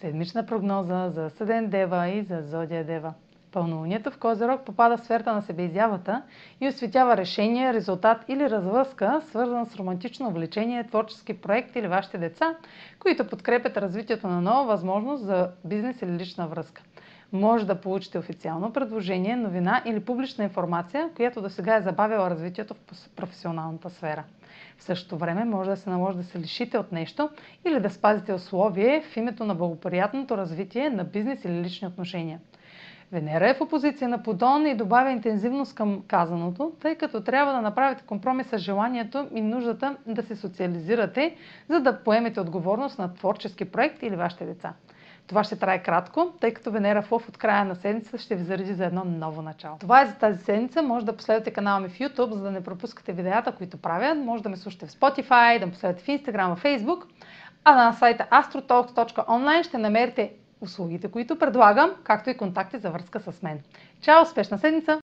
Седмична прогноза за Съден Дева и за Зодия Дева. Пълнолунието в Козерог попада в сферата на себеизявата и осветява решение, резултат или развръзка, свързан с романтично увлечение, творчески проект или вашите деца, които подкрепят развитието на нова възможност за бизнес или лична връзка. Може да получите официално предложение, новина или публична информация, която до сега е забавила развитието в професионалната сфера. В същото време може да се наложи да се лишите от нещо или да спазите условие в името на благоприятното развитие на бизнес или лични отношения. Венера е в опозиция на Плутон и добавя интензивност към казаното, тъй като трябва да направите компромис с желанието и нуждата да се социализирате, за да поемете отговорност на творчески проект или вашите деца. Това ще трае кратко, тъй като Венера в Лъв от края на седмицата ще ви заради за едно ново начало. Това е за тази седмица. Може да последвате канала ми в YouTube, за да не пропускате видеята, които правя. Може да ме слушате в Spotify, да ме последвате в Instagram, в Facebook. А на сайта astrotalks.online ще намерите услугите, които предлагам, както и контакти за връзка с мен. Чао! Успешна седмица!